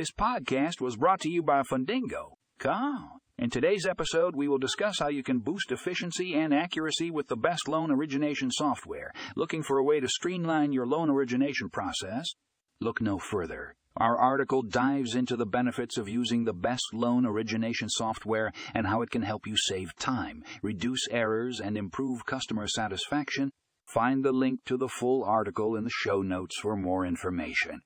This podcast was brought to you by Fundingo. Come. In today's episode, we will discuss how you can boost efficiency and accuracy with the best loan origination software. Looking for a way to streamline your loan origination process? Look no further. Our article dives into the benefits of using the best loan origination software and how it can help you save time, reduce errors, and improve customer satisfaction. Find the link to the full article in the show notes for more information.